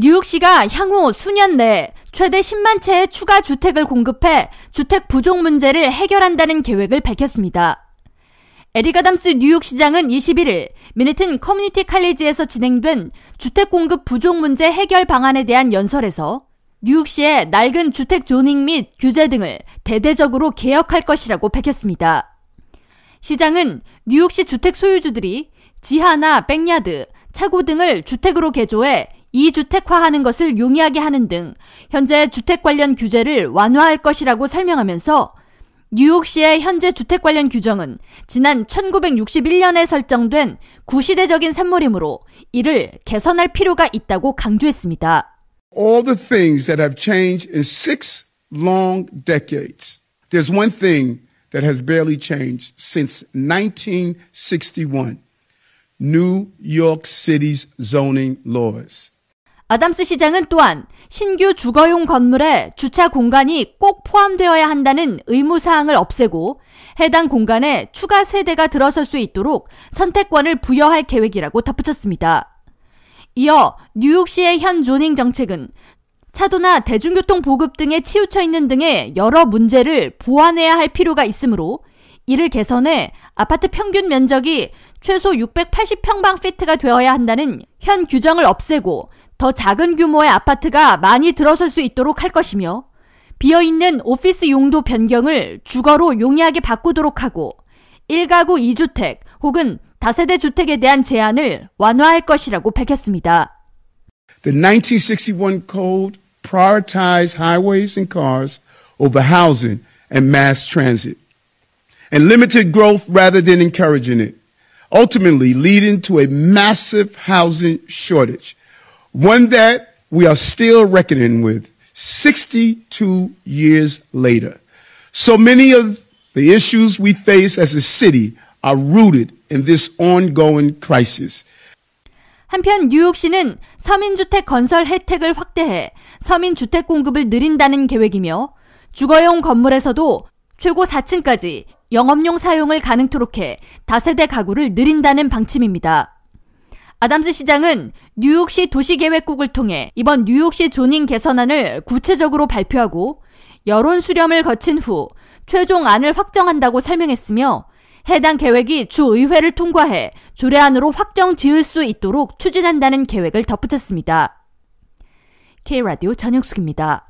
뉴욕시가 향후 수년 내에 최대 10만 채의 추가 주택을 공급해 주택 부족 문제를 해결한다는 계획을 밝혔습니다. 에릭 아담스 뉴욕시장은 21일 맨해튼 커뮤니티 칼리지에서 진행된 주택 공급 부족 문제 해결 방안에 대한 연설에서 뉴욕시의 낡은 주택 zoning 및 규제 등을 대대적으로 개혁할 것이라고 밝혔습니다. 시장은 뉴욕시 주택 소유주들이 지하나 백야드, 차고 등을 주택으로 개조해 이주택화하는 것을 용이하게 하는 등 현재 주택 관련 규제를 완화할 것이라고 설명하면서 뉴욕시의 현재 주택 관련 규정은 지난 1961년에 설정된 구시대적인 산모림으로 이를 개선할 필요가 있다고 강조했습니다. All the things that have changed in six long decades. There's one thing that has barely changed since 1961. New York City's zoning laws. 아담스 시장은 또한 신규 주거용 건물에 주차 공간이 꼭 포함되어야 한다는 의무사항을 없애고 해당 공간에 추가 세대가 들어설 수 있도록 선택권을 부여할 계획이라고 덧붙였습니다. 이어 뉴욕시의 현 조닝 정책은 차도나 대중교통 보급 등에 치우쳐 있는 등의 여러 문제를 보완해야 할 필요가 있으므로 이를 개선해 아파트 평균 면적이 최소 680평방피트가 되어야 한다는 현 규정을 없애고 더 작은 규모의 아파트가 많이 들어설 수 있도록 할 것이며 비어있는 오피스 용도 변경을 주거로 용이하게 바꾸도록 하고 1가구 2주택 혹은 다세대 주택에 대한 제한을 완화할 것이라고 밝혔습니다. The 1961 code prioritized highways and cars over housing and mass transit and limited growth rather than encouraging it, ultimately leading to a massive housing shortage. one that we are still reckoning with 62 years later. So many of the issues we face as a city are rooted in this ongoing crisis. 한편 뉴욕시는 서민주택 건설 혜택을 확대해 서민주택 공급을 늘린다는 계획이며 주거용 건물에서도 최고 4층까지 영업용 사용을 가능토록 해 다세대 가구를 늘린다는 방침입니다. 아담스 시장은 뉴욕시 도시계획국을 통해 이번 뉴욕시 조닝 개선안을 구체적으로 발표하고 여론 수렴을 거친 후 최종 안을 확정한다고 설명했으며 해당 계획이 주의회를 통과해 조례안으로 확정 지을 수 있도록 추진한다는 계획을 덧붙였습니다. K라디오 전영숙입니다.